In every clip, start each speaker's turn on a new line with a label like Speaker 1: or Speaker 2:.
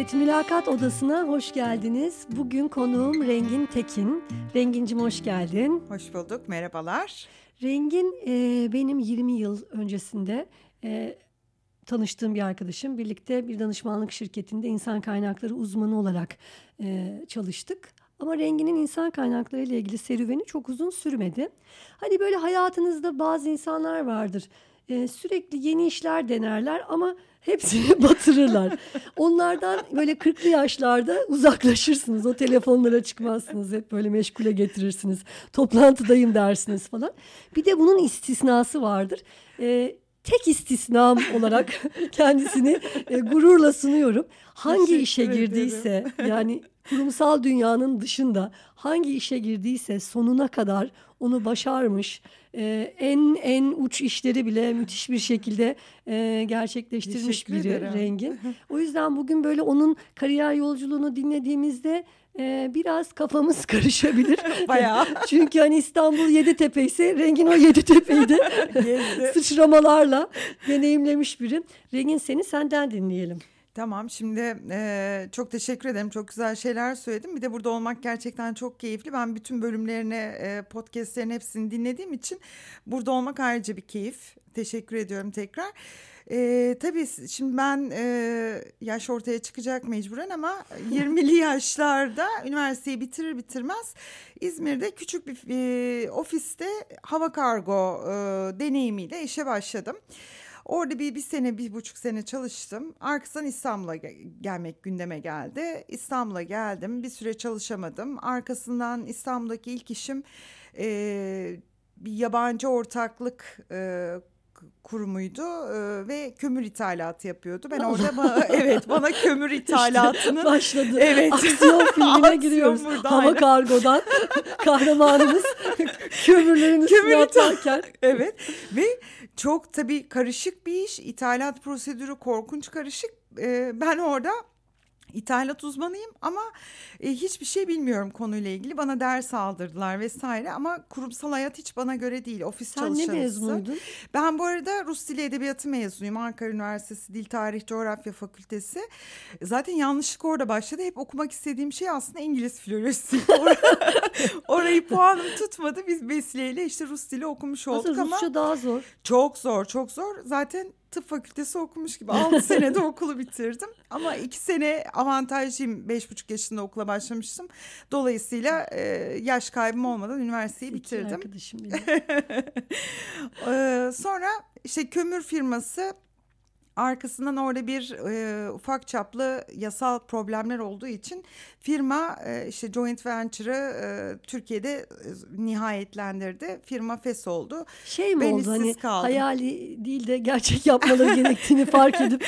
Speaker 1: Evet, Mülakat Odası'na hoş geldiniz. Bugün konuğum Rengin Tekin. Rengincim hoş geldin.
Speaker 2: Hoş bulduk, merhabalar.
Speaker 1: Rengin e, benim 20 yıl öncesinde e, tanıştığım bir arkadaşım. Birlikte bir danışmanlık şirketinde insan kaynakları uzmanı olarak e, çalıştık. Ama Rengin'in insan kaynakları ile ilgili serüveni çok uzun sürmedi. Hani böyle hayatınızda bazı insanlar vardır. E, sürekli yeni işler denerler ama hepsini batırırlar. Onlardan böyle 40'lı yaşlarda uzaklaşırsınız. O telefonlara çıkmazsınız. Hep böyle meşgule getirirsiniz. Toplantıdayım dersiniz falan. Bir de bunun istisnası vardır. Ee, tek istisnam olarak kendisini e, gururla sunuyorum. Hangi işe girdiyse yani kurumsal dünyanın dışında hangi işe girdiyse sonuna kadar onu başarmış. E, en en uç işleri bile müthiş bir şekilde e, gerçekleştirmiş biri ederim. Rengin. O yüzden bugün böyle onun kariyer yolculuğunu dinlediğimizde e, biraz kafamız karışabilir.
Speaker 2: Bayağı.
Speaker 1: Çünkü hani İstanbul Yeditepe ise Rengin o Yeditepe'yi de sıçramalarla deneyimlemiş biri. Rengin seni senden dinleyelim.
Speaker 2: Tamam şimdi e, çok teşekkür ederim. Çok güzel şeyler söyledim. Bir de burada olmak gerçekten çok keyifli. Ben bütün bölümlerini, e, podcastlerin hepsini dinlediğim için burada olmak ayrıca bir keyif. Teşekkür ediyorum tekrar. E, tabii şimdi ben e, yaş ortaya çıkacak mecburen ama 20'li yaşlarda üniversiteyi bitirir bitirmez İzmir'de küçük bir e, ofiste hava kargo e, deneyimiyle işe başladım. Orada bir, bir sene, bir buçuk sene çalıştım. Arkasından İstanbul'a gelmek gündeme geldi. İstanbul'a geldim. Bir süre çalışamadım. Arkasından İstanbul'daki ilk işim e, bir yabancı ortaklık e, kurumuydu e, ve kömür ithalatı yapıyordu. Ben orada ba evet bana kömür ithalatını
Speaker 1: işte başladı. Evet. Aksiyon filmine giriyoruz. Burada, Hava aynen. kargodan kahramanımız kömürlerin üstüne kömür atarken.
Speaker 2: evet ve çok tabii karışık bir iş. İthalat prosedürü korkunç karışık. Ee, ben orada İthalat uzmanıyım ama e, hiçbir şey bilmiyorum konuyla ilgili. Bana ders aldırdılar vesaire ama kurumsal hayat hiç bana göre değil. Ofis
Speaker 1: Sen
Speaker 2: çalışanısı.
Speaker 1: ne mezunuydun?
Speaker 2: Ben bu arada Rus Dili Edebiyatı mezunuyum. Ankara Üniversitesi Dil Tarih Coğrafya Fakültesi. Zaten yanlışlık orada başladı. Hep okumak istediğim şey aslında İngiliz filolojisi. Orayı puanım tutmadı. Biz Besiye işte Rus dili okumuş olduk
Speaker 1: Aslında
Speaker 2: ama.
Speaker 1: Rusça daha zor.
Speaker 2: Çok zor, çok zor. Zaten tıp fakültesi okumuş gibi. Altı senede okulu bitirdim. Ama iki sene avantajlıyım. Beş buçuk yaşında okula başlamıştım. Dolayısıyla e, yaş kaybım olmadan üniversiteyi bitirdim.
Speaker 1: arkadaşım benim.
Speaker 2: e, sonra işte kömür firması arkasından orada bir e, ufak çaplı yasal problemler olduğu için firma e, işte joint venture'ı e, Türkiye'de e, nihayetlendirdi. Firma fes oldu.
Speaker 1: Şey mi
Speaker 2: ben
Speaker 1: oldu hani
Speaker 2: kaldım.
Speaker 1: hayali değil de gerçek yapmaları gerektiğini fark edip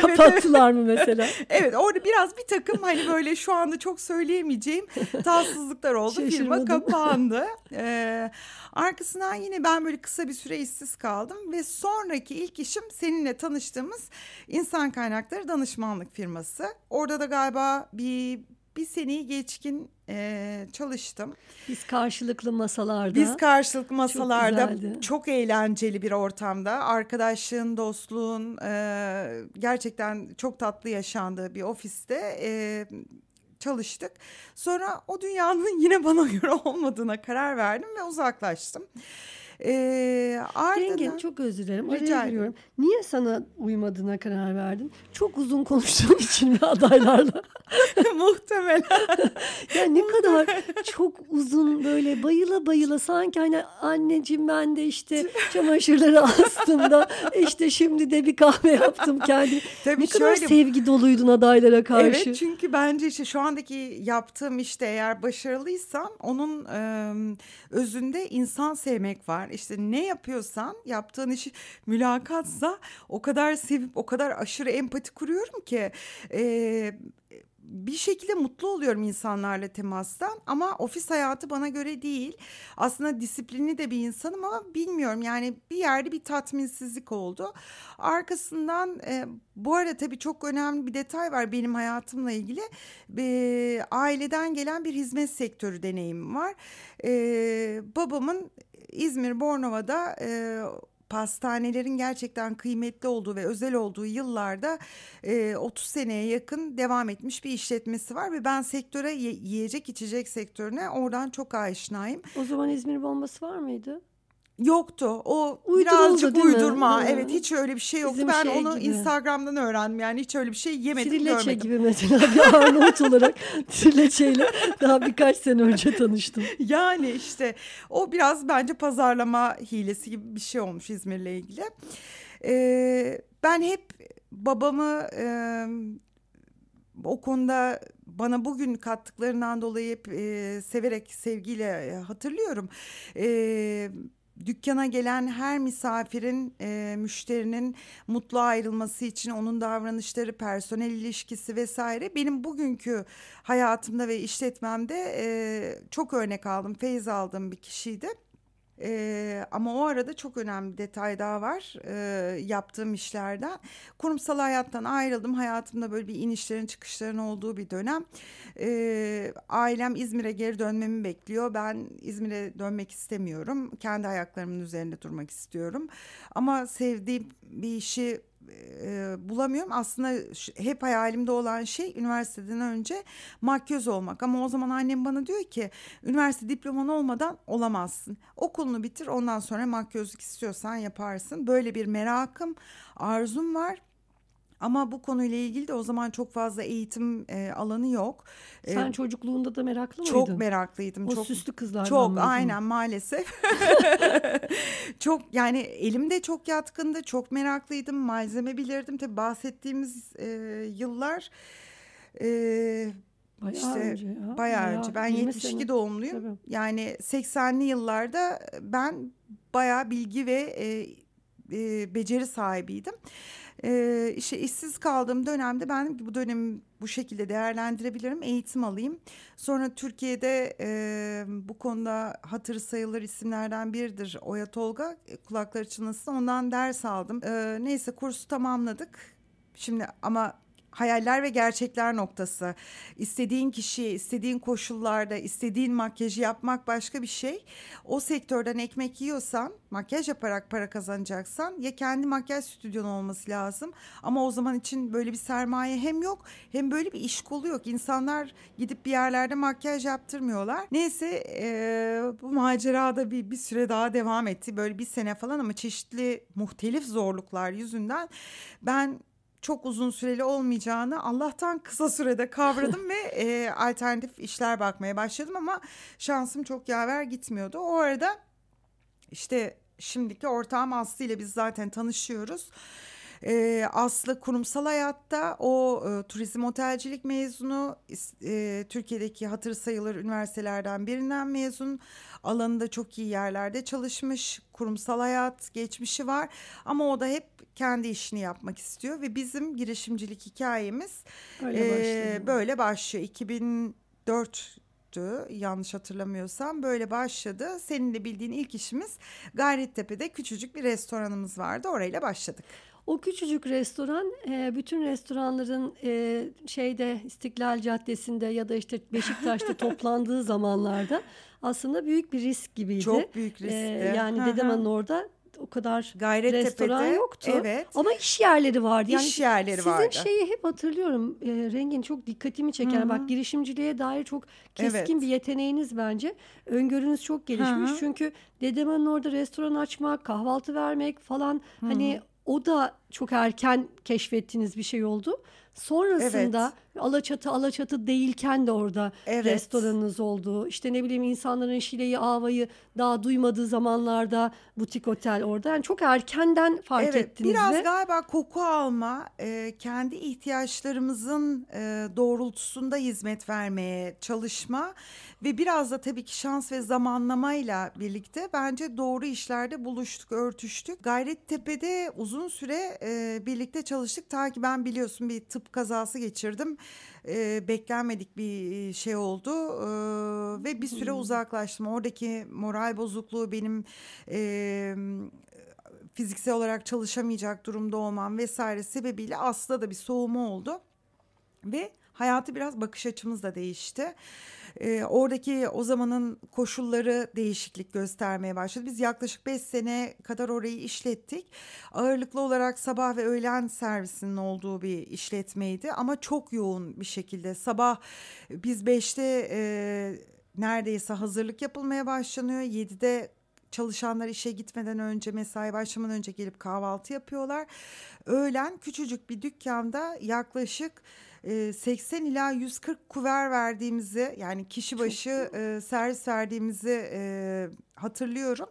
Speaker 1: kapattılar mı mesela?
Speaker 2: Evet orada biraz bir takım hani böyle şu anda çok söyleyemeyeceğim tatsızlıklar oldu. Firma kapandı. Ee, arkasından yine ben böyle kısa bir süre işsiz kaldım ve sonraki ilk işim seninle tanıştığımız insan kaynakları danışmanlık firması. Orada da galiba bir bir seneyi geçkin e, çalıştım.
Speaker 1: Biz karşılıklı masalarda.
Speaker 2: Biz karşılıklı masalarda çok, çok eğlenceli bir ortamda arkadaşlığın, dostluğun e, gerçekten çok tatlı yaşandığı bir ofiste e, çalıştık. Sonra o dünyanın yine bana göre olmadığına karar verdim ve uzaklaştım.
Speaker 1: Ee, ardından... Rengin çok özür dilerim. Rica giriyorum. Niye sana uymadığına karar verdin? Çok uzun konuştuğum için mi adaylarla?
Speaker 2: Muhtemelen.
Speaker 1: yani ne kadar çok uzun böyle bayıla bayıla sanki hani anneciğim ben de işte çamaşırları astığımda işte şimdi de bir kahve yaptım kendi. Tabii ne kadar şöyle, sevgi doluydun adaylara karşı.
Speaker 2: Evet çünkü bence işte şu andaki yaptığım işte eğer başarılıysam onun e, özünde insan sevmek var. İşte ne yapıyorsan yaptığın işi mülakatsa o kadar sevip o kadar aşırı empati kuruyorum ki e, bir şekilde mutlu oluyorum insanlarla temastan ama ofis hayatı bana göre değil. Aslında disiplinli de bir insanım ama bilmiyorum yani bir yerde bir tatminsizlik oldu. Arkasından e, bu arada tabii çok önemli bir detay var benim hayatımla ilgili. E, aileden gelen bir hizmet sektörü deneyimim var. E, babamın İzmir Bornova'da e, pastanelerin gerçekten kıymetli olduğu ve özel olduğu yıllarda e, 30 seneye yakın devam etmiş bir işletmesi var ve ben sektöre yiyecek içecek sektörüne oradan çok aşinayım.
Speaker 1: O zaman İzmir bombası var mıydı?
Speaker 2: Yoktu. O Uyduruldu, birazcık uydurma. Mi? Evet hiç öyle bir şey yoktu. Bizim ben şey onu gibi. Instagram'dan öğrendim. Yani hiç öyle bir şey yemedim
Speaker 1: Trileçe
Speaker 2: görmedim.
Speaker 1: gibi mesela bir Arnavut olarak Trileçe'yle daha birkaç sene önce tanıştım.
Speaker 2: Yani işte o biraz bence pazarlama hilesi gibi bir şey olmuş İzmir'le ilgili. Ee, ben hep babamı e, o konuda bana bugün kattıklarından dolayı hep e, severek sevgiyle hatırlıyorum. E, dükkana gelen her misafirin, e, müşterinin mutlu ayrılması için onun davranışları, personel ilişkisi vesaire benim bugünkü hayatımda ve işletmemde e, çok örnek aldım, feyiz aldığım bir kişiydi. Ee, ama o arada çok önemli detay daha var e, yaptığım işlerden. Kurumsal hayattan ayrıldım. Hayatımda böyle bir inişlerin çıkışların olduğu bir dönem. Ee, ailem İzmir'e geri dönmemi bekliyor. Ben İzmir'e dönmek istemiyorum. Kendi ayaklarımın üzerinde durmak istiyorum. Ama sevdiğim bir işi e, bulamıyorum. Aslında hep hayalimde olan şey üniversiteden önce makyöz olmak. Ama o zaman annem bana diyor ki üniversite diploman olmadan olamazsın. Okulunu bitir ondan sonra makyözlük istiyorsan yaparsın. Böyle bir merakım, arzum var. Ama bu konuyla ilgili de o zaman çok fazla eğitim e, alanı yok.
Speaker 1: E, Sen ee, çocukluğunda da meraklı
Speaker 2: mıydın? Çok meraklıydım.
Speaker 1: O
Speaker 2: çok,
Speaker 1: süslü kızlardan
Speaker 2: Çok mıydın? aynen maalesef. çok yani elimde çok yatkındı. Çok meraklıydım. Malzeme bilirdim. Tabii bahsettiğimiz e, yıllar... E,
Speaker 1: Bayağı işte, önce ya.
Speaker 2: Bayağı, bayağı önce. Ben 72 sene. doğumluyum. Tabii. Yani 80'li yıllarda ben bayağı bilgi ve e, e, beceri sahibiydim. E, işte işsiz kaldığım dönemde ben bu dönemi bu şekilde değerlendirebilirim, eğitim alayım. Sonra Türkiye'de e, bu konuda hatır sayılır isimlerden biridir Oya Tolga. E, kulakları çınlasın ondan ders aldım. E, neyse kursu tamamladık. Şimdi ama hayaller ve gerçekler noktası. İstediğin kişiye, istediğin koşullarda, istediğin makyajı yapmak başka bir şey. O sektörden ekmek yiyorsan, makyaj yaparak para kazanacaksan ya kendi makyaj stüdyon olması lazım. Ama o zaman için böyle bir sermaye hem yok hem böyle bir iş kolu yok. İnsanlar gidip bir yerlerde makyaj yaptırmıyorlar. Neyse e, bu macerada bir, bir süre daha devam etti. Böyle bir sene falan ama çeşitli muhtelif zorluklar yüzünden ben çok uzun süreli olmayacağını Allah'tan kısa sürede kavradım ve e, alternatif işler bakmaya başladım ama şansım çok yaver gitmiyordu. O arada işte şimdiki ortağım Aslı ile biz zaten tanışıyoruz. E, Aslı kurumsal hayatta o e, turizm otelcilik mezunu e, Türkiye'deki hatır sayılır üniversitelerden birinden mezun alanında çok iyi yerlerde çalışmış kurumsal hayat geçmişi var ama o da hep kendi işini yapmak istiyor ve bizim girişimcilik hikayemiz e, böyle başlıyor 2004 yanlış hatırlamıyorsam böyle başladı. Senin de bildiğin ilk işimiz Gayrettepe'de küçücük bir restoranımız vardı. Orayla başladık.
Speaker 1: O küçücük restoran e, bütün restoranların e, şeyde İstiklal Caddesi'nde ya da işte Beşiktaş'ta toplandığı zamanlarda aslında büyük bir risk gibiydi.
Speaker 2: Çok büyük riskti.
Speaker 1: E, yani Dedeman'ın orada o kadar restoran yoktu.
Speaker 2: Evet.
Speaker 1: Ama iş yerleri vardı.
Speaker 2: Yani iş yerleri
Speaker 1: sizin
Speaker 2: vardı.
Speaker 1: Sizin şeyi hep hatırlıyorum. E, rengin çok dikkatimi çeker. Hı-hı. Bak girişimciliğe dair çok keskin evet. bir yeteneğiniz bence. Öngörünüz çok gelişmiş. Hı-hı. Çünkü dedemanın orada restoran açmak, kahvaltı vermek falan Hı-hı. hani o da çok erken keşfettiğiniz bir şey oldu. Sonrasında evet. Alaçatı Alaçatı değilken de orada evet. restoranınız oldu. İşte ne bileyim insanların Şile'yi Ava'yı daha duymadığı zamanlarda butik otel orada. Yani çok erkenden fark evet, ettiniz.
Speaker 2: Biraz ve... galiba koku alma, e, kendi ihtiyaçlarımızın e, doğrultusunda hizmet vermeye çalışma ve biraz da tabii ki şans ve zamanlamayla birlikte bence doğru işlerde buluştuk, örtüştük. Gayrettepe'de uzun süre e, birlikte çalıştık. Ta ki ben biliyorsun bir tıp kazası geçirdim. E, beklenmedik bir şey oldu e, ve bir süre hmm. uzaklaştım. Oradaki moral bozukluğu benim... E, fiziksel olarak çalışamayacak durumda olmam vesaire sebebiyle aslında da bir soğuma oldu ve hayatı biraz bakış açımız da değişti. E, oradaki o zamanın koşulları değişiklik göstermeye başladı. Biz yaklaşık 5 sene kadar orayı işlettik. Ağırlıklı olarak sabah ve öğlen servisinin olduğu bir işletmeydi ama çok yoğun bir şekilde. Sabah biz 5'te e, neredeyse hazırlık yapılmaya başlanıyor. 7'de çalışanlar işe gitmeden önce mesai başlamadan önce gelip kahvaltı yapıyorlar. Öğlen küçücük bir dükkanda yaklaşık 80 e, ila 140 kuver verdiğimizi yani kişi başı e, servis verdiğimizi e, hatırlıyorum.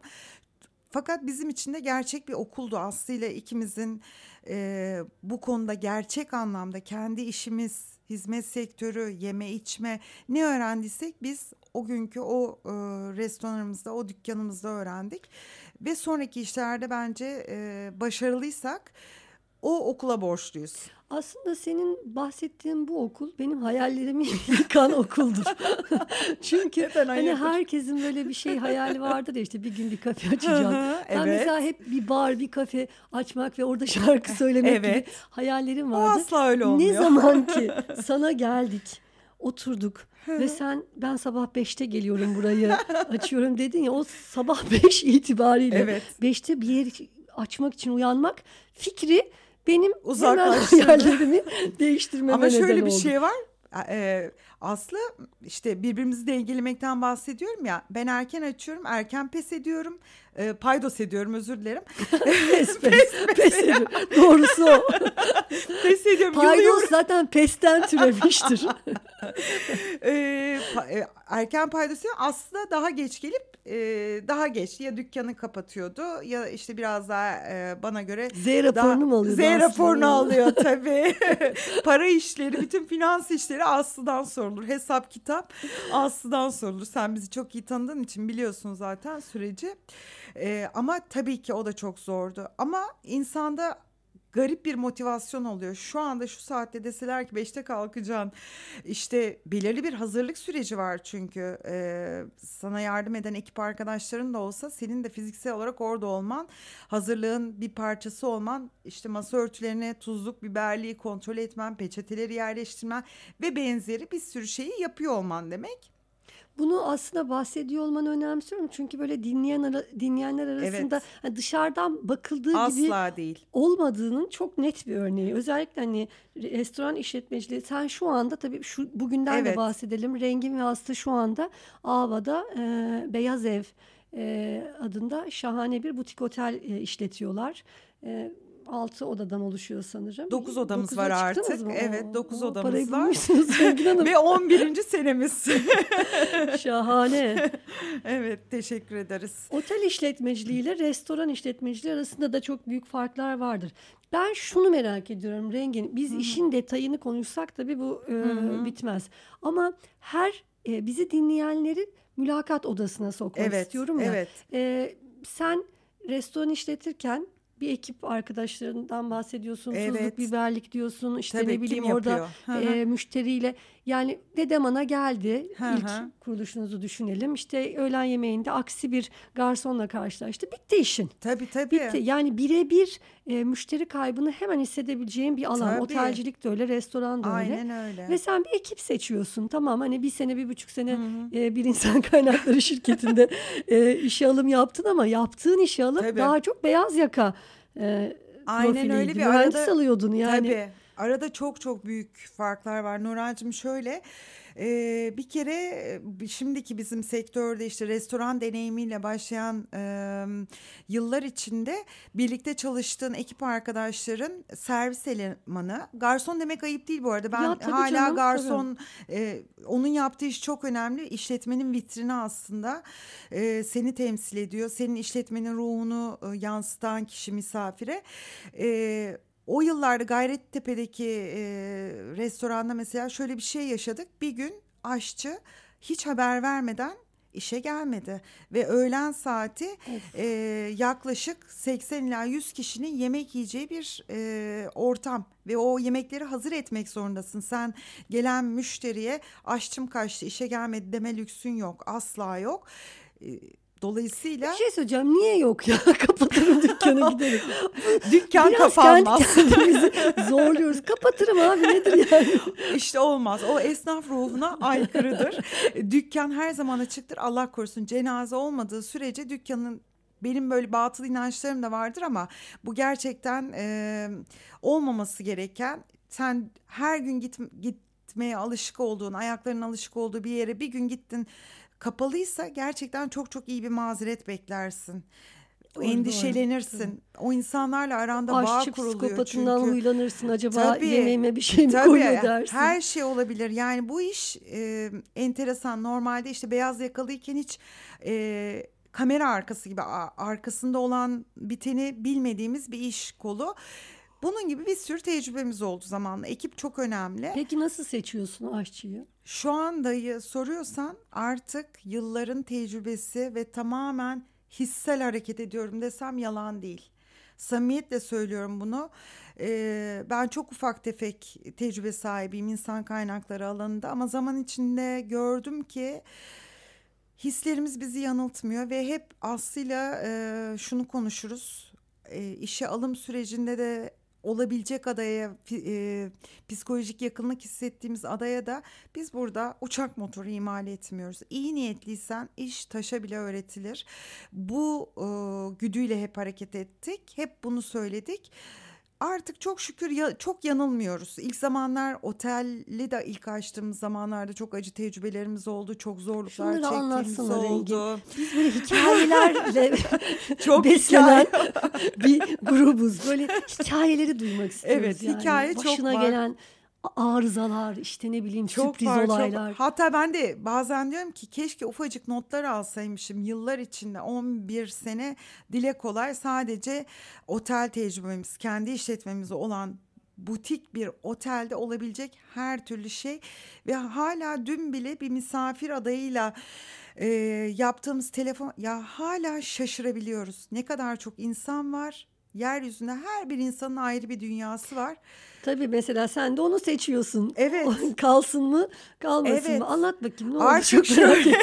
Speaker 2: Fakat bizim için de gerçek bir okuldu Aslı ile ikimizin e, bu konuda gerçek anlamda kendi işimiz, hizmet sektörü, yeme içme ne öğrendiysek biz o günkü o e, restoranımızda, o dükkanımızda öğrendik. Ve sonraki işlerde bence e, başarılıysak o okula borçluyuz.
Speaker 1: Aslında senin bahsettiğin bu okul benim hayallerimi yıkan okuldur. Çünkü hani herkesin böyle bir şey hayali vardır ya işte bir gün bir kafe açacağım. evet. Ben mesela hep bir bar, bir kafe açmak ve orada şarkı söylemek evet. gibi hayallerim vardı.
Speaker 2: O asla öyle olmuyor.
Speaker 1: Ne zaman ki sana geldik, oturduk ve sen ben sabah beşte geliyorum burayı açıyorum dedin ya o sabah beş itibariyle evet. beşte bir yer açmak için uyanmak fikri benim hayallerimi değiştirmeme
Speaker 2: Ama şöyle bir
Speaker 1: oldu.
Speaker 2: şey var. Ee, Aslı işte birbirimizi dengelemekten bahsediyorum ya. Ben erken açıyorum, erken pes ediyorum. E, paydos ediyorum özür dilerim.
Speaker 1: pes, pes, pes, pes ediyorum. Doğrusu o.
Speaker 2: pes ediyorum.
Speaker 1: Paydos zaten pesten türemiştir.
Speaker 2: e, pa, e, erken paydos aslında daha geç gelip e, daha geç ya dükkanı kapatıyordu ya işte biraz daha e, bana göre
Speaker 1: Z raporunu mu alıyordu? Z
Speaker 2: raporunu alıyor tabii. Para işleri, bütün finans işleri Aslı'dan sorulur. Hesap kitap Aslı'dan sorulur. Sen bizi çok iyi tanıdığın için biliyorsun zaten süreci. E, ama tabii ki o da çok zordu. Ama insanda garip bir motivasyon oluyor. Şu anda şu saatte deseler ki beşte kalkacaksın. İşte belirli bir hazırlık süreci var çünkü. Ee, sana yardım eden ekip arkadaşların da olsa senin de fiziksel olarak orada olman, hazırlığın bir parçası olman, işte masa örtülerine tuzluk, biberliği kontrol etmen, peçeteleri yerleştirmen ve benzeri bir sürü şeyi yapıyor olman demek.
Speaker 1: Bunu aslında bahsediyor olmanı önemsiyorum. Çünkü böyle dinleyen ara, dinleyenler arasında evet. hani dışarıdan bakıldığı
Speaker 2: Asla
Speaker 1: gibi
Speaker 2: değil.
Speaker 1: olmadığının çok net bir örneği. Özellikle hani restoran işletmeciliği sen şu anda tabii şu bugünden evet. de bahsedelim. Rengin ve Aslı şu anda Ava'da e, Beyaz Ev e, adında şahane bir butik otel e, işletiyorlar. E, altı odadan oluşuyor sanırım.
Speaker 2: Dokuz odamız Dokuza var artık. Mı? Evet dokuz o, odamız
Speaker 1: parayı
Speaker 2: var.
Speaker 1: Hanım.
Speaker 2: Ve on birinci senemiz.
Speaker 1: Şahane.
Speaker 2: evet teşekkür ederiz.
Speaker 1: Otel işletmeciliği ile restoran işletmeciliği arasında da çok büyük farklar vardır. Ben şunu merak ediyorum Rengin. Biz Hı-hı. işin detayını konuşsak tabii bu e, bitmez. Ama her e, bizi dinleyenleri mülakat odasına sokmak evet, istiyorum ya. Evet. E, sen restoran işletirken bir ekip arkadaşlarından bahsediyorsun. Evet. Tuzluk biberlik diyorsun. İşte Tabii, ne bileyim orada e, müşteriyle yani Dedemana geldi. Hı. İlk kuruluşunuzu düşünelim. İşte öğlen yemeğinde aksi bir garsonla karşılaştı. Bitti işin.
Speaker 2: Tabii tabii.
Speaker 1: Bitti. Yani birebir e, müşteri kaybını hemen hissedebileceğin bir alan. Tabii. Otelcilik de öyle, restoran da öyle.
Speaker 2: Aynen öyle.
Speaker 1: Ve sen bir ekip seçiyorsun. Tamam hani bir sene, bir buçuk sene E, bir insan kaynakları şirketinde e, işe alım yaptın ama yaptığın işe alım tabii. daha çok beyaz yaka e, Aynen öyle bir Mühendis arada, alıyordun yani.
Speaker 2: Tabii. Arada çok çok büyük farklar var. Nurhan'cığım şöyle e, bir kere şimdiki bizim sektörde işte restoran deneyimiyle başlayan e, yıllar içinde birlikte çalıştığın ekip arkadaşların servis elemanı. Garson demek ayıp değil bu arada. Ben ya, hala canım, garson e, onun yaptığı iş çok önemli. İşletmenin vitrini aslında e, seni temsil ediyor. Senin işletmenin ruhunu e, yansıtan kişi misafire. E, o yıllarda Gayrettepe'deki e, restoranda mesela şöyle bir şey yaşadık. Bir gün aşçı hiç haber vermeden işe gelmedi ve öğlen saati e, yaklaşık 80 ila 100 kişinin yemek yiyeceği bir e, ortam ve o yemekleri hazır etmek zorundasın. Sen gelen müşteriye aşçım kaçtı işe gelmedi deme lüksün yok asla yok. E, Dolayısıyla...
Speaker 1: Bir şey söyleyeceğim. Niye yok ya? Kapatırım dükkanı giderim.
Speaker 2: Dükkan Biraz kapanmaz.
Speaker 1: Kendi kendimizi zorluyoruz. Kapatırım abi nedir yani?
Speaker 2: İşte olmaz. O esnaf ruhuna aykırıdır. Dükkan her zaman açıktır. Allah korusun cenaze olmadığı sürece dükkanın benim böyle batıl inançlarım da vardır ama bu gerçekten e, olmaması gereken sen her gün git, gitmeye alışık olduğun ayakların alışık olduğu bir yere bir gün gittin kapalıysa gerçekten çok çok iyi bir mazeret beklersin. Doğru, endişelenirsin. Doğru. O insanlarla aranda Aşçı bağ kuruluyor
Speaker 1: psikopatından çünkü. huylanırsın acaba tabii, yemeğime bir şey mi tabii, koyuyor dersin.
Speaker 2: Her şey olabilir. Yani bu iş e, enteresan. Normalde işte beyaz yakalıyken hiç e, kamera arkası gibi arkasında olan biteni bilmediğimiz bir iş kolu. Bunun gibi bir sürü tecrübemiz oldu zamanla. Ekip çok önemli.
Speaker 1: Peki nasıl seçiyorsun aşçıyı?
Speaker 2: Şu andayı soruyorsan artık yılların tecrübesi ve tamamen hissel hareket ediyorum desem yalan değil. Samimiyetle söylüyorum bunu. Ee, ben çok ufak tefek tecrübe sahibiyim insan kaynakları alanında ama zaman içinde gördüm ki hislerimiz bizi yanıltmıyor ve hep aslıyla e, şunu konuşuruz. E, işe alım sürecinde de olabilecek adaya e, psikolojik yakınlık hissettiğimiz adaya da biz burada uçak motoru imal etmiyoruz. İyi niyetliysen iş taşa bile öğretilir. Bu e, güdüyle hep hareket ettik. Hep bunu söyledik artık çok şükür ya, çok yanılmıyoruz. İlk zamanlar otelli de ilk açtığımız zamanlarda çok acı tecrübelerimiz oldu. Çok zorluklar Şunları çektiğimiz oldu.
Speaker 1: Rengin. Biz böyle hikayelerle çok beslenen bir grubuz. Böyle hikayeleri duymak istiyoruz. Evet yani. hikaye Başına çok var. gelen arızalar işte ne bileyim çok sürpriz var, olaylar.
Speaker 2: Çok. Hatta ben de bazen diyorum ki keşke ufacık notlar alsaymışım yıllar içinde 11 sene dile kolay sadece otel tecrübemiz kendi işletmemiz olan butik bir otelde olabilecek her türlü şey ve hala dün bile bir misafir adayıyla e, yaptığımız telefon ya hala şaşırabiliyoruz ne kadar çok insan var yeryüzünde her bir insanın ayrı bir dünyası var.
Speaker 1: Tabii mesela sen de onu seçiyorsun. Evet. Kalsın mı kalmasın evet. mı? Anlat bakayım ne oldu? Artık
Speaker 2: şöyle,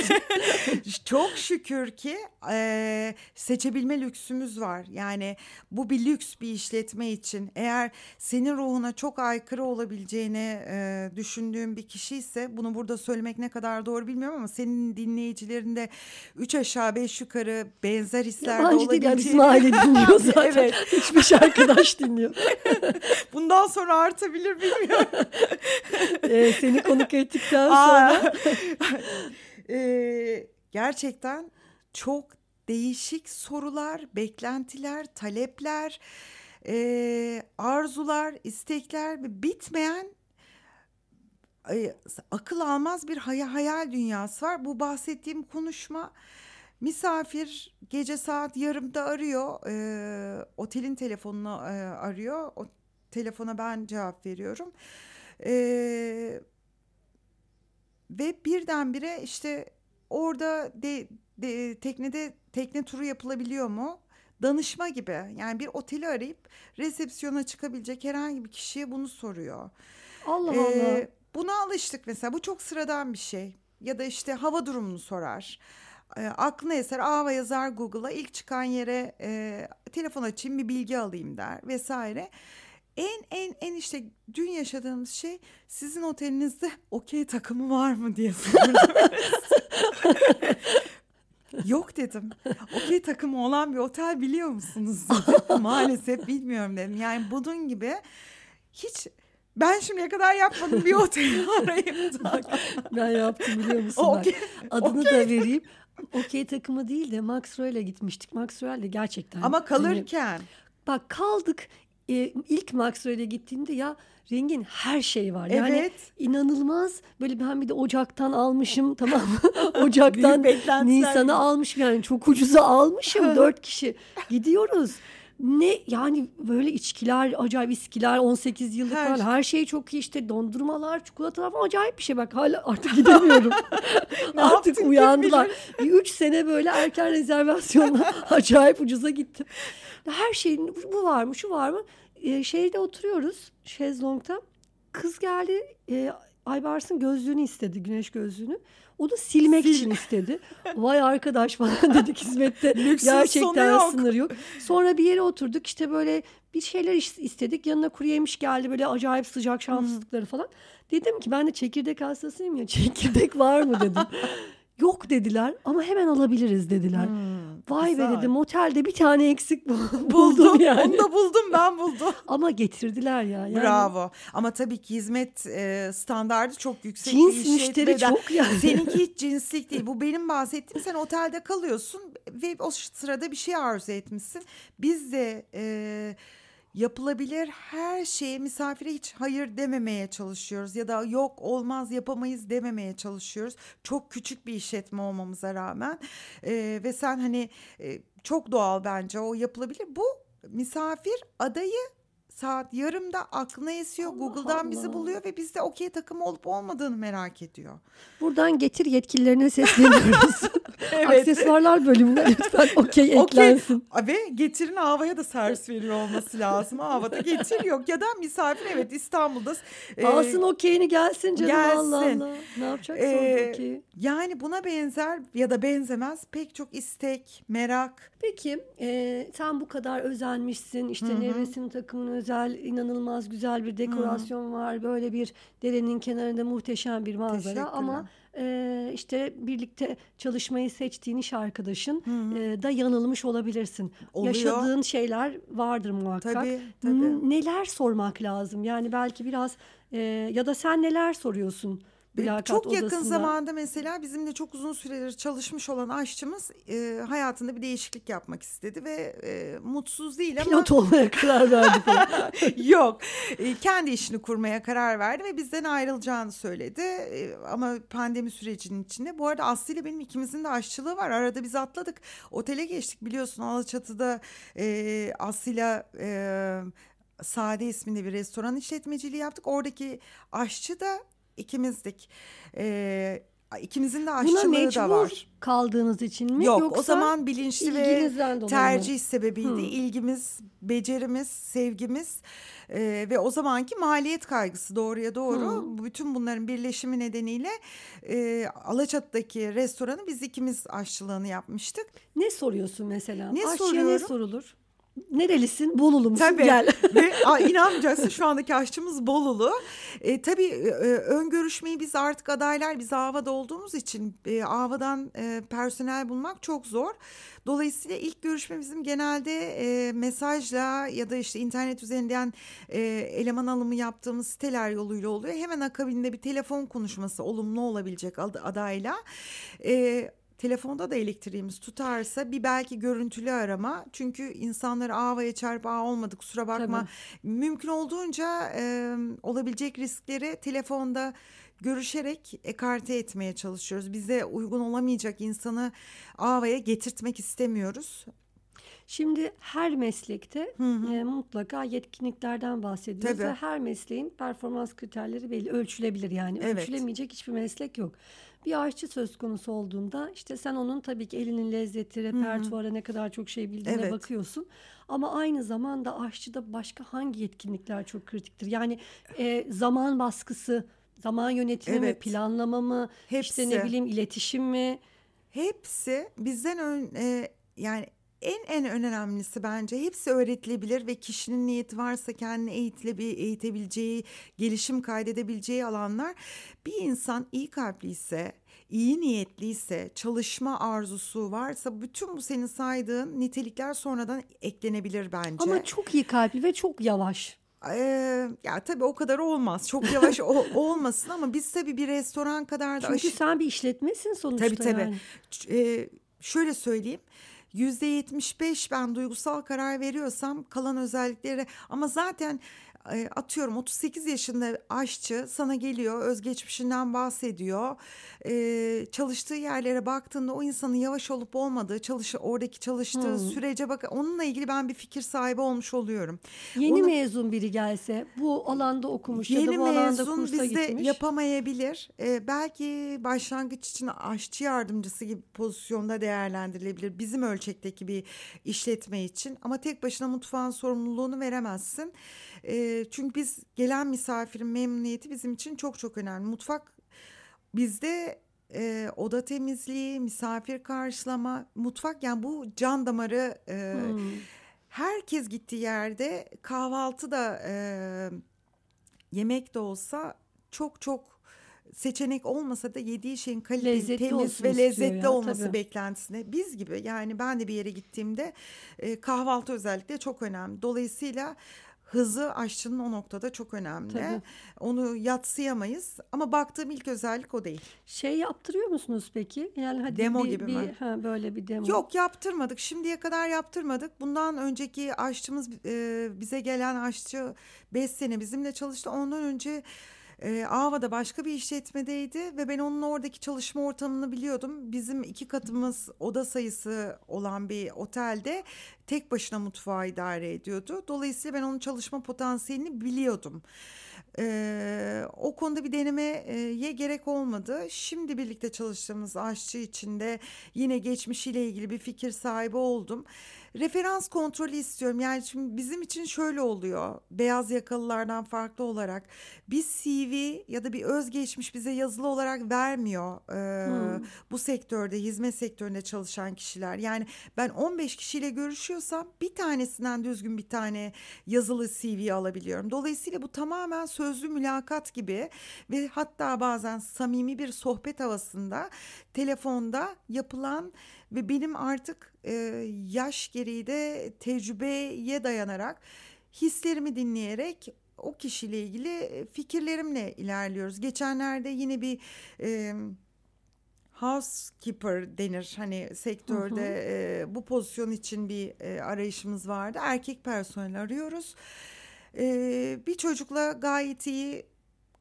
Speaker 2: çok şükür ki e, seçebilme lüksümüz var. Yani bu bir lüks bir işletme için. Eğer senin ruhuna çok aykırı olabileceğini e, düşündüğün bir kişi ise bunu burada söylemek ne kadar doğru bilmiyorum ama senin dinleyicilerinde üç aşağı beş yukarı benzer hisler de olabileceğini. Değil yani
Speaker 1: bizim aile dinliyor zaten. evet. Beş arkadaş dinliyor.
Speaker 2: Bundan sonra artabilir bilmiyorum.
Speaker 1: ee, seni konuk ettikten sonra.
Speaker 2: ee, gerçekten çok değişik sorular, beklentiler, talepler, e, arzular, istekler ve bitmeyen e, akıl almaz bir hay hayal dünyası var. Bu bahsettiğim konuşma misafir gece saat yarımda arıyor, e, otelin telefonunu e, arıyor. O telefona ben cevap veriyorum. E, ve birdenbire işte orada de, de, teknede tekne turu yapılabiliyor mu? Danışma gibi yani bir oteli arayıp resepsiyona çıkabilecek herhangi bir kişiye bunu soruyor.
Speaker 1: Allah ee, Allah.
Speaker 2: Buna alıştık mesela bu çok sıradan bir şey. Ya da işte hava durumunu sorar. E, aklına eser ava yazar Google'a ilk çıkan yere e, telefon açayım bir bilgi alayım der vesaire. En en en işte dün yaşadığımız şey sizin otelinizde okey takımı var mı diye sordum. Yok dedim. Okey takımı olan bir otel biliyor musunuz? Maalesef bilmiyorum dedim. Yani bunun gibi hiç ben şimdiye kadar yapmadım bir otel arayıp
Speaker 1: da. ben yaptım biliyor musun? Okay. Adını okay. da vereyim. Okey takımı değil de Maxwell'e gitmiştik. Maxwell'de gerçekten.
Speaker 2: Ama kalırken. Hani,
Speaker 1: bak kaldık e, ilk Maxwell'e gittiğimde ya rengin her şey var. Yani evet. inanılmaz böyle ben bir de Ocak'tan almışım tamam mı? Ocak'tan Nisan'ı almışım yani çok ucuza almışım dört kişi gidiyoruz. Ne yani böyle içkiler acayip içkiler 18 yıllık her, falan her şey çok iyi işte dondurmalar çikolatalar falan acayip bir şey bak hala artık gidemiyorum. artık uyandılar. Bir üç sene böyle erken rezervasyonla acayip ucuza gittim. Her şeyin bu var mı şu var mı? Ee, şeyde oturuyoruz şezlongta. Kız geldi e, Aybars'ın gözlüğünü istedi güneş gözlüğünü. Onu silmek Sil. için istedi. Vay arkadaş falan dedik hizmette. Gerçekten yok. sınır yok. Sonra bir yere oturduk işte böyle bir şeyler istedik. Yanına kuru yemiş geldi böyle acayip sıcak şanssızlıkları falan. Dedim ki ben de çekirdek hastasıyım ya çekirdek var mı dedim. Yok dediler ama hemen alabiliriz dediler. Hmm, Vay güzel. be dedim otelde bir tane eksik buldum, yani.
Speaker 2: Onu da buldum ben buldum.
Speaker 1: ama getirdiler ya.
Speaker 2: Yani. Bravo. Ama tabii ki hizmet e, standardı çok yüksek.
Speaker 1: Cins müşteri çok yani.
Speaker 2: Seninki hiç cinslik değil. Bu benim bahsettiğim sen otelde kalıyorsun ve o sırada bir şey arzu etmişsin. Biz de... E, yapılabilir her şeye misafire hiç hayır dememeye çalışıyoruz ya da yok olmaz yapamayız dememeye çalışıyoruz. Çok küçük bir işletme olmamıza rağmen e, ve sen hani e, çok doğal bence o yapılabilir. Bu misafir adayı saat yarımda aklına esiyor. Allah Google'dan Allah. bizi buluyor ve bizde okey takımı olup olmadığını merak ediyor.
Speaker 1: Buradan getir yetkililerine sesleniyoruz. evet. Aksesuarlar bölümüne lütfen okey eklensin.
Speaker 2: Ve getirin havaya da servis veriyor olması lazım. Havada getir yok ya da misafir evet İstanbul'da.
Speaker 1: E, Alsın okeyini gelsin canım gelsin. Allah Allah. Ne yapacaksın ee, okeyi?
Speaker 2: Yani buna benzer ya da benzemez pek çok istek, merak.
Speaker 1: Peki e, sen bu kadar özenmişsin işte Hı-hı. nevresim takımını özel, inanılmaz güzel bir dekorasyon Hı. var. Böyle bir derenin kenarında muhteşem bir manzara ama e, işte birlikte çalışmayı seçtiğin iş arkadaşın e, da yanılmış olabilirsin. Oluyor. Yaşadığın şeyler vardır muhakkak. Tabii, tabii. Neler sormak lazım? Yani belki biraz e, ya da sen neler soruyorsun?
Speaker 2: Mülakat çok odasında. yakın zamanda mesela bizimle çok uzun süredir çalışmış olan aşçımız e, hayatında bir değişiklik yapmak istedi ve e, mutsuz değil ama
Speaker 1: pilot olmaya karar verdi
Speaker 2: Yok. E, kendi işini kurmaya karar verdi ve bizden ayrılacağını söyledi. E, ama pandemi sürecinin içinde bu arada Aslı ile benim ikimizin de aşçılığı var. Arada biz atladık. Otele geçtik biliyorsun Alaçatı'da e, Aslı'yla e, Sade isminde bir restoran işletmeciliği yaptık. Oradaki aşçı da ikimizdik. Ee, ikimizin de aşçılığı da var.
Speaker 1: kaldığınız için mi?
Speaker 2: Yok
Speaker 1: Yoksa
Speaker 2: o zaman bilinçli ve tercih mı? sebebiydi. Hmm. İlgimiz, becerimiz, sevgimiz e, ve o zamanki maliyet kaygısı doğruya doğru. Hmm. Bütün bunların birleşimi nedeniyle e, Alaçatı'daki restoranı biz ikimiz aşçılığını yapmıştık.
Speaker 1: Ne soruyorsun mesela? Ne Aşçıya soruyorum? ne sorulur? Nerelisin? Bolulu musun? Tabii. Gel.
Speaker 2: Ve a, inanmayacaksın şu andaki aşçımız Bolulu. E, tabii e, ön görüşmeyi biz artık adaylar biz Ava'da olduğumuz için e, Ava'dan e, personel bulmak çok zor. Dolayısıyla ilk görüşme bizim genelde e, mesajla ya da işte internet üzerinden e, eleman alımı yaptığımız siteler yoluyla oluyor. Hemen akabinde bir telefon konuşması olumlu olabilecek adayla. E, telefonda da elektriğimiz tutarsa bir belki görüntülü arama. Çünkü insanları avaya çarp ağ olmadı kusura bakma. Tabii. Mümkün olduğunca e, olabilecek riskleri telefonda görüşerek ekarte etmeye çalışıyoruz. Bize uygun olamayacak insanı avaya getirtmek istemiyoruz.
Speaker 1: Şimdi her meslekte hı hı. E, mutlaka yetkinliklerden bahsediyoruz Tabii. ve her mesleğin performans kriterleri belli ölçülebilir yani. Evet. Ölçülemeyecek hiçbir meslek yok. Bir aşçı söz konusu olduğunda işte sen onun tabii ki elinin lezzeti, repertuara ne kadar çok şey bildiğine evet. bakıyorsun. Ama aynı zamanda aşçıda başka hangi yetkinlikler çok kritiktir? Yani e, zaman baskısı, zaman yönetimi evet. mi, planlama mı, Hepsi. işte ne bileyim iletişim mi?
Speaker 2: Hepsi bizden ön, e, yani en en önemlisi bence hepsi öğretilebilir ve kişinin niyeti varsa kendini eğitilebil, eğitebileceği, gelişim kaydedebileceği alanlar. Bir insan iyi kalpliyse, iyi niyetliyse, çalışma arzusu varsa bütün bu senin saydığın nitelikler sonradan eklenebilir bence.
Speaker 1: Ama çok iyi kalpli ve çok yavaş.
Speaker 2: Ee, ya tabii o kadar olmaz. Çok yavaş o, olmasın ama biz tabii bir restoran kadar
Speaker 1: da... Çünkü aşı... sen bir işletmesin sonuçta
Speaker 2: Tabii tabii. Yani. Ee, şöyle söyleyeyim. Yüzde yetmiş beş ben duygusal karar veriyorsam kalan özellikleri ama zaten atıyorum 38 yaşında aşçı sana geliyor özgeçmişinden bahsediyor e, çalıştığı yerlere baktığında o insanın yavaş olup olmadığı çalış oradaki çalıştığı hmm. sürece bak onunla ilgili ben bir fikir sahibi olmuş oluyorum.
Speaker 1: Yeni Onu, mezun biri gelse bu alanda okumuş ya da bu alanda kursa
Speaker 2: bizde gitmiş. yapamayabilir. E, belki başlangıç için aşçı yardımcısı gibi pozisyonda değerlendirilebilir bizim ölçekteki bir işletme için ama tek başına mutfağın sorumluluğunu veremezsin. E, çünkü biz gelen misafirin memnuniyeti bizim için çok çok önemli. Mutfak bizde e, oda temizliği, misafir karşılama, mutfak yani bu can damarı e, hmm. herkes gittiği yerde kahvaltı da e, yemek de olsa çok çok seçenek olmasa da yediği şeyin kaliteli, lezzetli temiz ve lezzetli ya, olması tabii. beklentisine. Biz gibi yani ben de bir yere gittiğimde e, kahvaltı özellikle çok önemli. Dolayısıyla hızı aşçının o noktada çok önemli. Tabii. Onu yatsıyamayız ama baktığım ilk özellik o değil.
Speaker 1: Şey yaptırıyor musunuz peki? Yani hadi
Speaker 2: demo
Speaker 1: bir,
Speaker 2: gibi
Speaker 1: bir,
Speaker 2: mi?
Speaker 1: Ha, böyle bir demo.
Speaker 2: Yok yaptırmadık. Şimdiye kadar yaptırmadık. Bundan önceki aşçımız e, bize gelen aşçı 5 sene bizimle çalıştı. Ondan önce e, Ava'da başka bir işletmedeydi ve ben onun oradaki çalışma ortamını biliyordum. Bizim iki katımız oda sayısı olan bir otelde tek başına mutfağı idare ediyordu. Dolayısıyla ben onun çalışma potansiyelini biliyordum. Ee, o konuda bir denemeye gerek olmadı. Şimdi birlikte çalıştığımız aşçı içinde yine geçmişiyle ilgili bir fikir sahibi oldum referans kontrolü istiyorum. Yani şimdi bizim için şöyle oluyor. Beyaz yakalılardan farklı olarak bir CV ya da bir özgeçmiş bize yazılı olarak vermiyor. Ee, hmm. Bu sektörde, hizmet sektöründe çalışan kişiler. Yani ben 15 kişiyle görüşüyorsam bir tanesinden düzgün bir tane yazılı CV alabiliyorum. Dolayısıyla bu tamamen sözlü mülakat gibi ve hatta bazen samimi bir sohbet havasında telefonda yapılan ve benim artık e, yaş gereği de tecrübeye dayanarak hislerimi dinleyerek o kişiyle ilgili fikirlerimle ilerliyoruz. Geçenlerde yine bir e, housekeeper denir hani sektörde hı hı. E, bu pozisyon için bir e, arayışımız vardı. Erkek personel arıyoruz. E, bir çocukla gayet iyi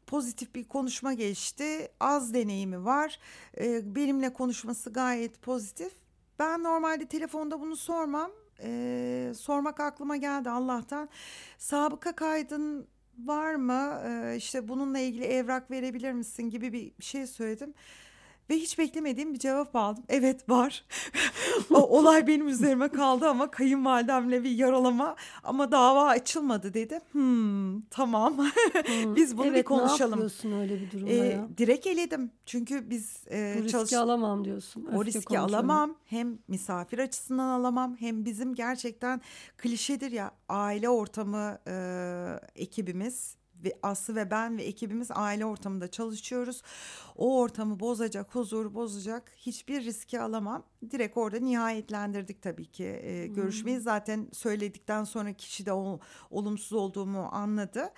Speaker 2: pozitif bir konuşma geçti. Az deneyimi var. E, benimle konuşması gayet pozitif. Ben normalde telefonda bunu sormam. Ee, sormak aklıma geldi Allah'tan. Sabıka kaydın var mı? Ee, işte bununla ilgili evrak verebilir misin gibi bir şey söyledim. Ve hiç beklemediğim bir cevap aldım. Evet var. o olay benim üzerime kaldı ama kayınvalidemle bir yaralama ama dava açılmadı dedi. Hmm, tamam. Hmm. biz bunu
Speaker 1: evet,
Speaker 2: bir konuşalım. Evet
Speaker 1: ne yapıyorsun öyle bir durumda ee, ya?
Speaker 2: Direkt eledim. Çünkü biz
Speaker 1: e, Bu riski çalış... alamam diyorsun.
Speaker 2: O riski konuşalım. alamam. Hem misafir açısından alamam hem bizim gerçekten klişedir ya aile ortamı e, ekibimiz ve Aslı ve ben ve ekibimiz aile ortamında çalışıyoruz. O ortamı bozacak, huzur bozacak hiçbir riski alamam. Direkt orada nihayetlendirdik tabii ki e, görüşmeyi. Hmm. Zaten söyledikten sonra kişi de o, olumsuz olduğumu anladı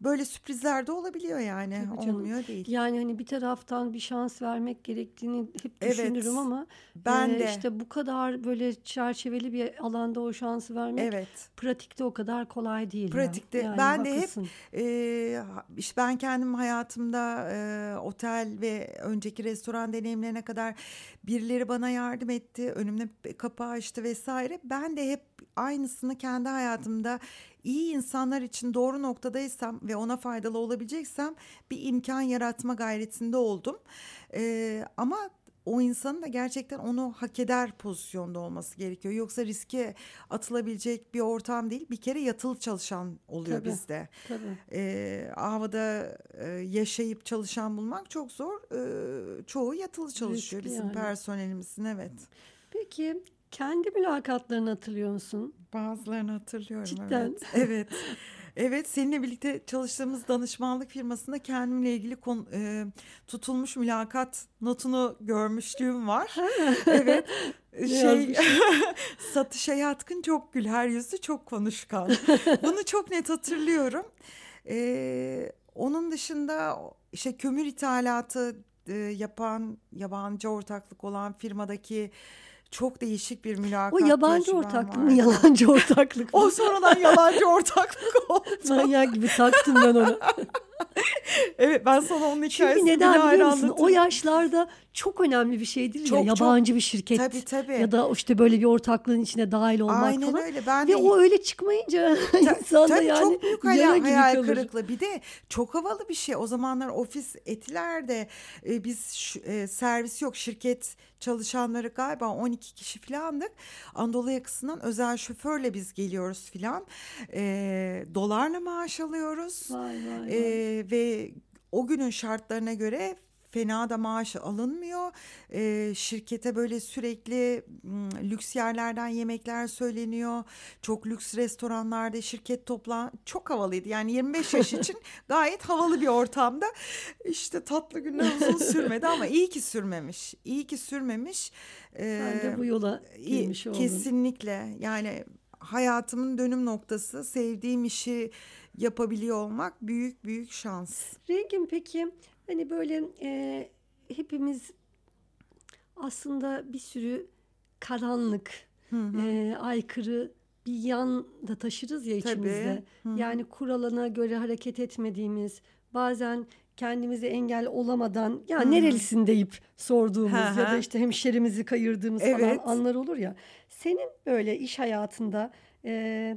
Speaker 2: böyle sürprizler de olabiliyor yani. Olmuyor değil.
Speaker 1: Yani hani bir taraftan bir şans vermek gerektiğini hep düşünürüm evet, ama
Speaker 2: ben e, de
Speaker 1: işte bu kadar böyle çerçeveli bir alanda o şansı vermek evet. pratikte o kadar kolay değil.
Speaker 2: Pratikte yani, ben haklısın. de hep e, işte ben kendim hayatımda e, otel ve önceki restoran deneyimlerine kadar birileri bana yardım etti. Önümde kapı açtı vesaire. Ben de hep aynısını kendi hayatımda iyi insanlar için doğru noktadaysam ve ona faydalı olabileceksem bir imkan yaratma gayretinde oldum. Ee, ama o insanın da gerçekten onu hak eder pozisyonda olması gerekiyor. Yoksa riske atılabilecek bir ortam değil. Bir kere yatılı çalışan oluyor tabii, bizde. Tabii. Ee, havada e, yaşayıp çalışan bulmak çok zor. Ee, çoğu yatılı çalışıyor Riskli bizim yani. personelimizin evet.
Speaker 1: Peki kendi mülakatlarını hatırlıyor musun?
Speaker 2: Bazılarını hatırlıyorum.
Speaker 1: Cidden.
Speaker 2: Evet. evet. Evet seninle birlikte çalıştığımız danışmanlık firmasında kendimle ilgili konu, e, tutulmuş mülakat notunu görmüşlüğüm var. evet. şey satışa yatkın çok gül her yüzü çok konuşkan. Bunu çok net hatırlıyorum. Ee, onun dışında işte kömür ithalatı e, yapan yabancı ortaklık olan firmadaki çok değişik bir mülakat.
Speaker 1: O yabancı ortaklık mı yalancı ortaklık
Speaker 2: mı? o sonradan yalancı ortaklık oldu.
Speaker 1: Manyak gibi taktım ben onu.
Speaker 2: evet ben sana onun hikayesini
Speaker 1: Çünkü neden biliyor musun? O yaşlarda çok önemli bir şey değil çok, ya. Yabancı çok, bir şirket tabii, tabii. ya da işte böyle bir ortaklığın içine dahil olmak Aynen falan. Öyle. Ben Ve de... o öyle çıkmayınca insan da yani
Speaker 2: çok büyük hayal, hayal kırıklığı. Bir de çok havalı bir şey. O zamanlar ofis etilerde e, biz şu, e, servis yok şirket çalışanları galiba 12 kişi filandık. Anadolu yakasından özel şoförle biz geliyoruz filan. E, dolarla maaş alıyoruz.
Speaker 1: Vay vay. E,
Speaker 2: ve o günün şartlarına göre fena da maaş alınmıyor. E, şirkete böyle sürekli m, lüks yerlerden yemekler söyleniyor. Çok lüks restoranlarda şirket toplan çok havalıydı. Yani 25 yaş için gayet havalı bir ortamda. İşte tatlı günler uzun sürmedi ama iyi ki sürmemiş. İyi ki sürmemiş.
Speaker 1: Sen de bu yola girmiş oldun.
Speaker 2: Kesinlikle. Yani hayatımın dönüm noktası sevdiğim işi yapabiliyor olmak büyük büyük şans.
Speaker 1: Rengin peki hani böyle e, hepimiz aslında bir sürü karanlık, hı hı. E, aykırı bir yan da taşırız ya içimizde. Tabii. Hı hı. Yani kuralına göre hareket etmediğimiz, bazen kendimize engel olamadan ya hmm. nerelisin deyip sorduğumuz ha, ya da işte hemşerimizi kayırdığımız evet. falan anlar olur ya. Senin böyle iş hayatında e,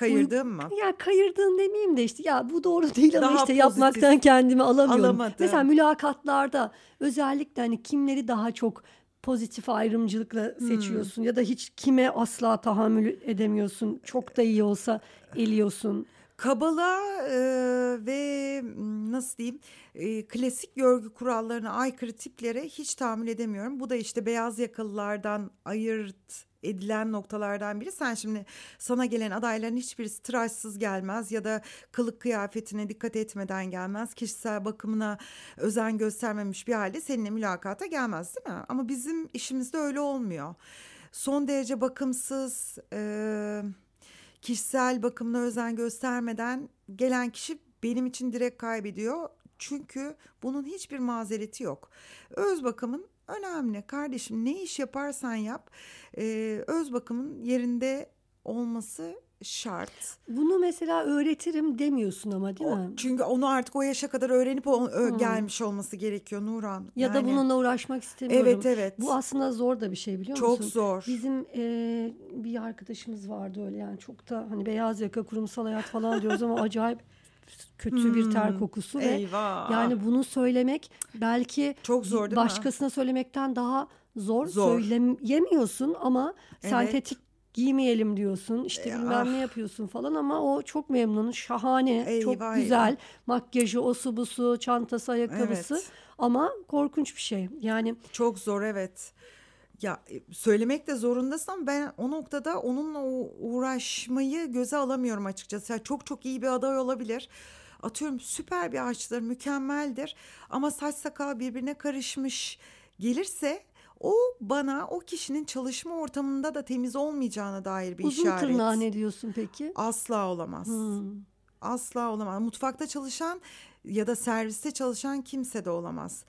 Speaker 2: Kayırdığım mı?
Speaker 1: Ya kayırdığın demeyeyim de işte ya bu doğru değil ama Daha işte pozitif. yapmaktan kendimi alamıyorum. Alamadım. Mesela mülakatlarda özellikle hani kimleri daha çok pozitif ayrımcılıkla hmm. seçiyorsun hmm. ya da hiç kime asla tahammül edemiyorsun. Çok da iyi olsa eliyorsun.
Speaker 2: Kabala e, ve nasıl diyeyim e, klasik görgü kurallarına aykırı tiplere hiç tahammül edemiyorum. Bu da işte beyaz yakalılardan ayırt edilen noktalardan biri. Sen şimdi sana gelen adayların hiçbirisi tıraşsız gelmez ya da kılık kıyafetine dikkat etmeden gelmez. Kişisel bakımına özen göstermemiş bir halde seninle mülakata gelmez değil mi? Ama bizim işimizde öyle olmuyor. Son derece bakımsız, e, kişisel bakımına özen göstermeden gelen kişi benim için direkt kaybediyor. Çünkü bunun hiçbir mazereti yok. Öz bakımın önemli kardeşim ne iş yaparsan yap e, öz bakımın yerinde olması şart.
Speaker 1: Bunu mesela öğretirim demiyorsun ama değil
Speaker 2: o,
Speaker 1: mi?
Speaker 2: Çünkü onu artık o yaşa kadar öğrenip o, ö, gelmiş olması gerekiyor Nuran.
Speaker 1: Ya yani, da bununla uğraşmak istemiyorum. Evet evet. Bu aslında zor da bir şey biliyor
Speaker 2: çok
Speaker 1: musun?
Speaker 2: Çok zor.
Speaker 1: Bizim e, bir arkadaşımız vardı öyle yani çok da hani beyaz yaka kurumsal hayat falan diyoruz ama acayip kötü hmm, bir ter hmm, kokusu eyvah. ve yani bunu söylemek belki
Speaker 2: çok zor değil
Speaker 1: başkasına
Speaker 2: mi?
Speaker 1: söylemekten daha zor, zor. söyleyemiyorsun ama evet. sentetik giymeyelim diyorsun işte e, bilmem ah. ne yapıyorsun falan ama o çok memnun şahane eyvah, çok güzel eyvah. makyajı osu busu çantası ayakkabısı evet. ama korkunç bir şey yani
Speaker 2: çok zor evet ya e, söylemek de zorundasın ben o noktada onunla uğraşmayı göze alamıyorum açıkçası. Yani çok çok iyi bir aday olabilir. Atıyorum süper bir ağaçtır, mükemmeldir ama saç sakal birbirine karışmış gelirse o bana o kişinin çalışma ortamında da temiz olmayacağına dair bir
Speaker 1: Uzun
Speaker 2: işaret.
Speaker 1: Uzun tırnağı ne diyorsun peki?
Speaker 2: Asla olamaz. Hmm. Asla olamaz. Mutfakta çalışan ya da serviste çalışan kimse de olamaz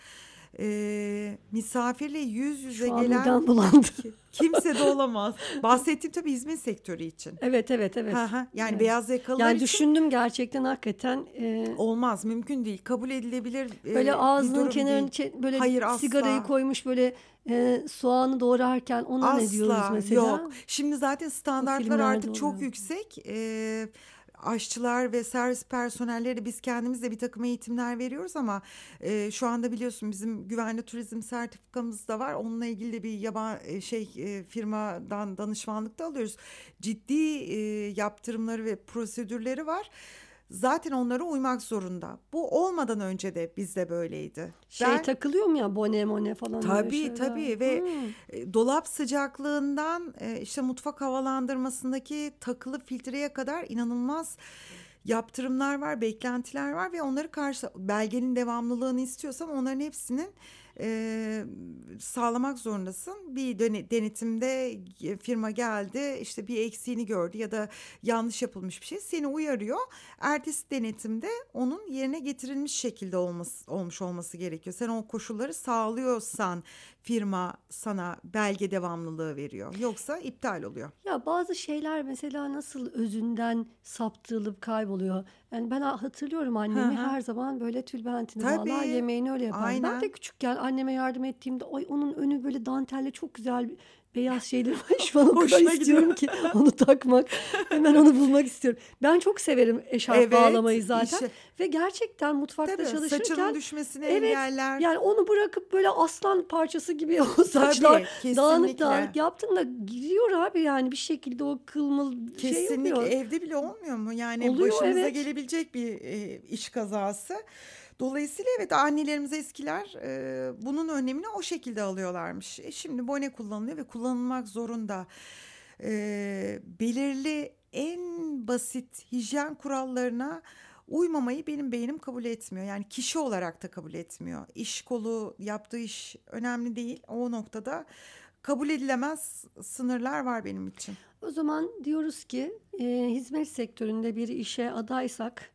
Speaker 2: e, misafirle yüz yüze Şu gelen
Speaker 1: an bulandı.
Speaker 2: kimse de olamaz. Bahsettiğim tabii hizmet sektörü için.
Speaker 1: Evet evet evet.
Speaker 2: Ha, ha. Yani evet. beyaz yakalılar
Speaker 1: yani
Speaker 2: için.
Speaker 1: düşündüm gerçekten hakikaten.
Speaker 2: E, olmaz mümkün değil kabul edilebilir
Speaker 1: e, Böyle ağzının kenarını böyle Hayır, sigarayı asla. koymuş böyle e, soğanı doğrarken ona asla, ne diyoruz mesela? Yok
Speaker 2: şimdi zaten standartlar artık çok yüksek. E, aşçılar ve servis personelleri biz kendimiz de bir takım eğitimler veriyoruz ama e, şu anda biliyorsun bizim güvenli turizm sertifikamız da var. Onunla ilgili de bir yaban e, şey e, firmadan danışmanlık da alıyoruz. Ciddi e, yaptırımları ve prosedürleri var zaten onlara uymak zorunda. Bu olmadan önce de bizde böyleydi.
Speaker 1: Şey ben, takılıyor mu ya bone mone falan?
Speaker 2: Tabii tabii ve hmm. dolap sıcaklığından e, işte mutfak havalandırmasındaki takılı filtreye kadar inanılmaz yaptırımlar var, beklentiler var ve onları karşı belgenin devamlılığını istiyorsam onların hepsinin e, sağlamak zorundasın. Bir denetimde firma geldi işte bir eksiğini gördü ya da yanlış yapılmış bir şey seni uyarıyor. Ertesi denetimde onun yerine getirilmiş şekilde olması, olmuş olması gerekiyor. Sen o koşulları sağlıyorsan firma sana belge devamlılığı veriyor. Yoksa iptal oluyor.
Speaker 1: Ya bazı şeyler mesela nasıl özünden saptırılıp kayboluyor. Yani ben hatırlıyorum annemi Hı-hı. her zaman böyle tülbentini Tabii. bağlar yemeğini öyle yapar. Aynen. Ben de küçükken anneme yardım ettiğimde ay onun önü böyle dantelle çok güzel beyaz şeyler var. Şu an o kadar istiyorum ki onu takmak. Hemen onu bulmak istiyorum. Ben çok severim eşarp evet, bağlamayı zaten. Işe. Ve gerçekten mutfakta Tabii, çalışırken.
Speaker 2: Saçının düşmesini evet, engeller.
Speaker 1: Yani onu bırakıp böyle aslan parçası gibi o saçlar Tabii, dağınık dağınık yaptın da gidiyor abi yani bir şekilde o kılmıl
Speaker 2: kesinlikle.
Speaker 1: şey oluyor.
Speaker 2: Evde bile olmuyor mu? Yani Oluyor, başınıza evet. gelebilecek bir e, iş kazası. Dolayısıyla evet annelerimiz eskiler e, bunun önemini o şekilde alıyorlarmış. E, şimdi bone kullanılıyor ve kullanılmak zorunda. E, belirli en basit hijyen kurallarına uymamayı benim beynim kabul etmiyor. Yani kişi olarak da kabul etmiyor. İş kolu yaptığı iş önemli değil. O noktada kabul edilemez sınırlar var benim için.
Speaker 1: O zaman diyoruz ki e, hizmet sektöründe bir işe adaysak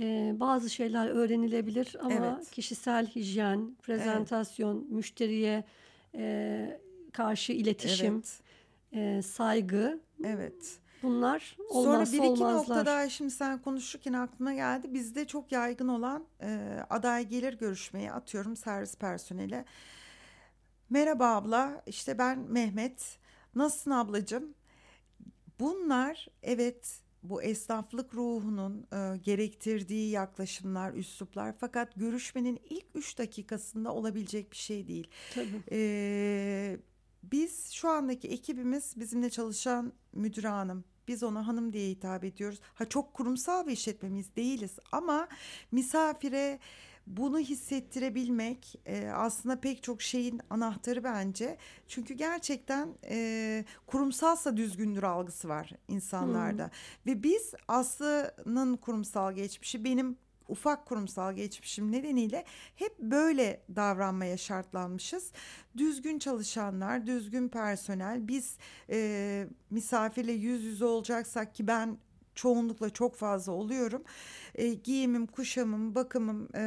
Speaker 1: e, bazı şeyler öğrenilebilir ama evet. kişisel hijyen, prezentasyon, evet. müşteriye e, karşı iletişim, evet. e, saygı.
Speaker 2: Evet.
Speaker 1: Bunlar olmazsa
Speaker 2: Sonra bir iki
Speaker 1: olmazlar.
Speaker 2: noktada şimdi sen konuşurken aklıma geldi. Bizde çok yaygın olan e, aday gelir görüşmeye atıyorum servis personeli. Merhaba abla işte ben Mehmet. Nasılsın ablacığım? Bunlar evet bu esnaflık ruhunun e, gerektirdiği yaklaşımlar, üsluplar fakat görüşmenin ilk üç dakikasında olabilecek bir şey değil.
Speaker 1: Tabii.
Speaker 2: E, biz şu andaki ekibimiz bizimle çalışan müdür hanım. Biz ona hanım diye hitap ediyoruz. Ha çok kurumsal bir işletmemiz değiliz ama misafire bunu hissettirebilmek e, aslında pek çok şeyin anahtarı bence. Çünkü gerçekten e, kurumsalsa düzgündür algısı var insanlarda. Hmm. Ve biz Aslı'nın kurumsal geçmişi benim ufak kurumsal geçmişim nedeniyle hep böyle davranmaya şartlanmışız. Düzgün çalışanlar, düzgün personel, biz e, misafirle yüz yüze olacaksak ki ben çoğunlukla çok fazla oluyorum. E, giyimim, kuşamım, bakımım e,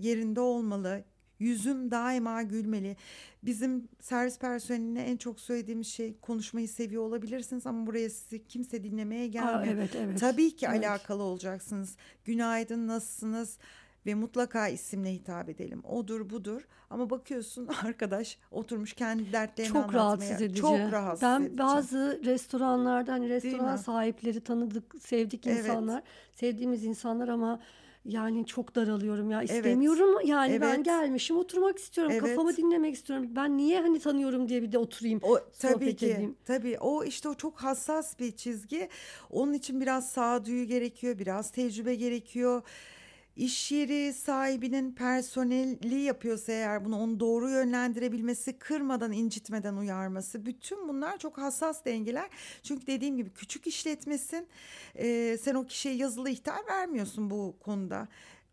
Speaker 2: yerinde olmalı. Yüzüm daima gülmeli. Bizim servis personeline en çok söylediğimiz şey konuşmayı seviyor olabilirsiniz ama buraya sizi kimse dinlemeye gelmiyor. Aa,
Speaker 1: evet, evet.
Speaker 2: Tabii ki
Speaker 1: evet.
Speaker 2: alakalı olacaksınız. Günaydın, nasılsınız? Ve mutlaka isimle hitap edelim. Odur budur ama bakıyorsun arkadaş oturmuş kendi dertlerini
Speaker 1: çok
Speaker 2: anlatmaya.
Speaker 1: Rahatsız edici.
Speaker 2: Çok rahatsız
Speaker 1: ben
Speaker 2: edici.
Speaker 1: bazı restoranlarda hani restoran sahipleri tanıdık, sevdik evet. insanlar, sevdiğimiz insanlar ama yani çok daralıyorum ya istemiyorum evet. yani evet. ben gelmişim oturmak istiyorum evet. kafamı dinlemek istiyorum ben niye hani tanıyorum diye bir de oturayım
Speaker 2: o tabii ki edeyim. tabii o işte o çok hassas bir çizgi onun için biraz sağduyu gerekiyor biraz tecrübe gerekiyor iş yeri sahibinin personeli yapıyorsa eğer bunu onu doğru yönlendirebilmesi, kırmadan, incitmeden uyarması. Bütün bunlar çok hassas dengeler. Çünkü dediğim gibi küçük işletmesin. E, sen o kişiye yazılı ihtar vermiyorsun bu konuda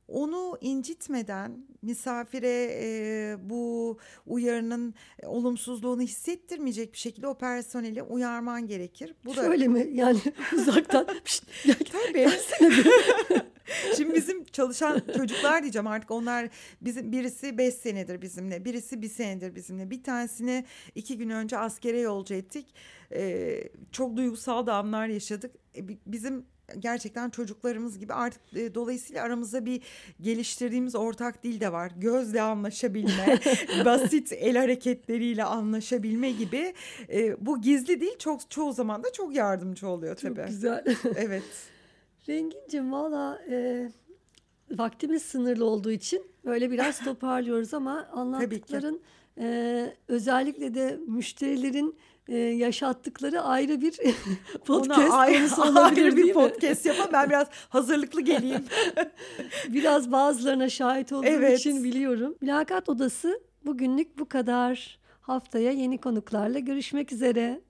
Speaker 2: onu incitmeden misafire e, bu uyarının e, olumsuzluğunu hissettirmeyecek bir şekilde o personeli uyarman gerekir.
Speaker 1: Bu Şöyle da... mi yani uzaktan?
Speaker 2: Tabii. Şimdi bizim çalışan çocuklar diyeceğim artık onlar bizim birisi beş senedir bizimle, birisi bir senedir bizimle. Bir tanesini iki gün önce askere yolcu ettik. Ee, çok duygusal da anlar yaşadık. Ee, bizim gerçekten çocuklarımız gibi artık e, dolayısıyla aramızda bir geliştirdiğimiz ortak dil de var. Gözle anlaşabilme, basit el hareketleriyle anlaşabilme gibi. E, bu gizli dil çok çoğu zaman da çok yardımcı oluyor tabii.
Speaker 1: Çok güzel.
Speaker 2: evet.
Speaker 1: Rengincim valla e, vaktimiz sınırlı olduğu için böyle biraz toparlıyoruz ama anlattıkların e, özellikle de müşterilerin e, yaşattıkları ayrı bir podcast Ona ayrı, konusu olabilir ayrı bir
Speaker 2: podcast yapalım. Ben biraz hazırlıklı geleyim.
Speaker 1: biraz bazılarına şahit olduğum evet. için biliyorum. Mülakat Odası bugünlük bu kadar. Haftaya yeni konuklarla görüşmek üzere.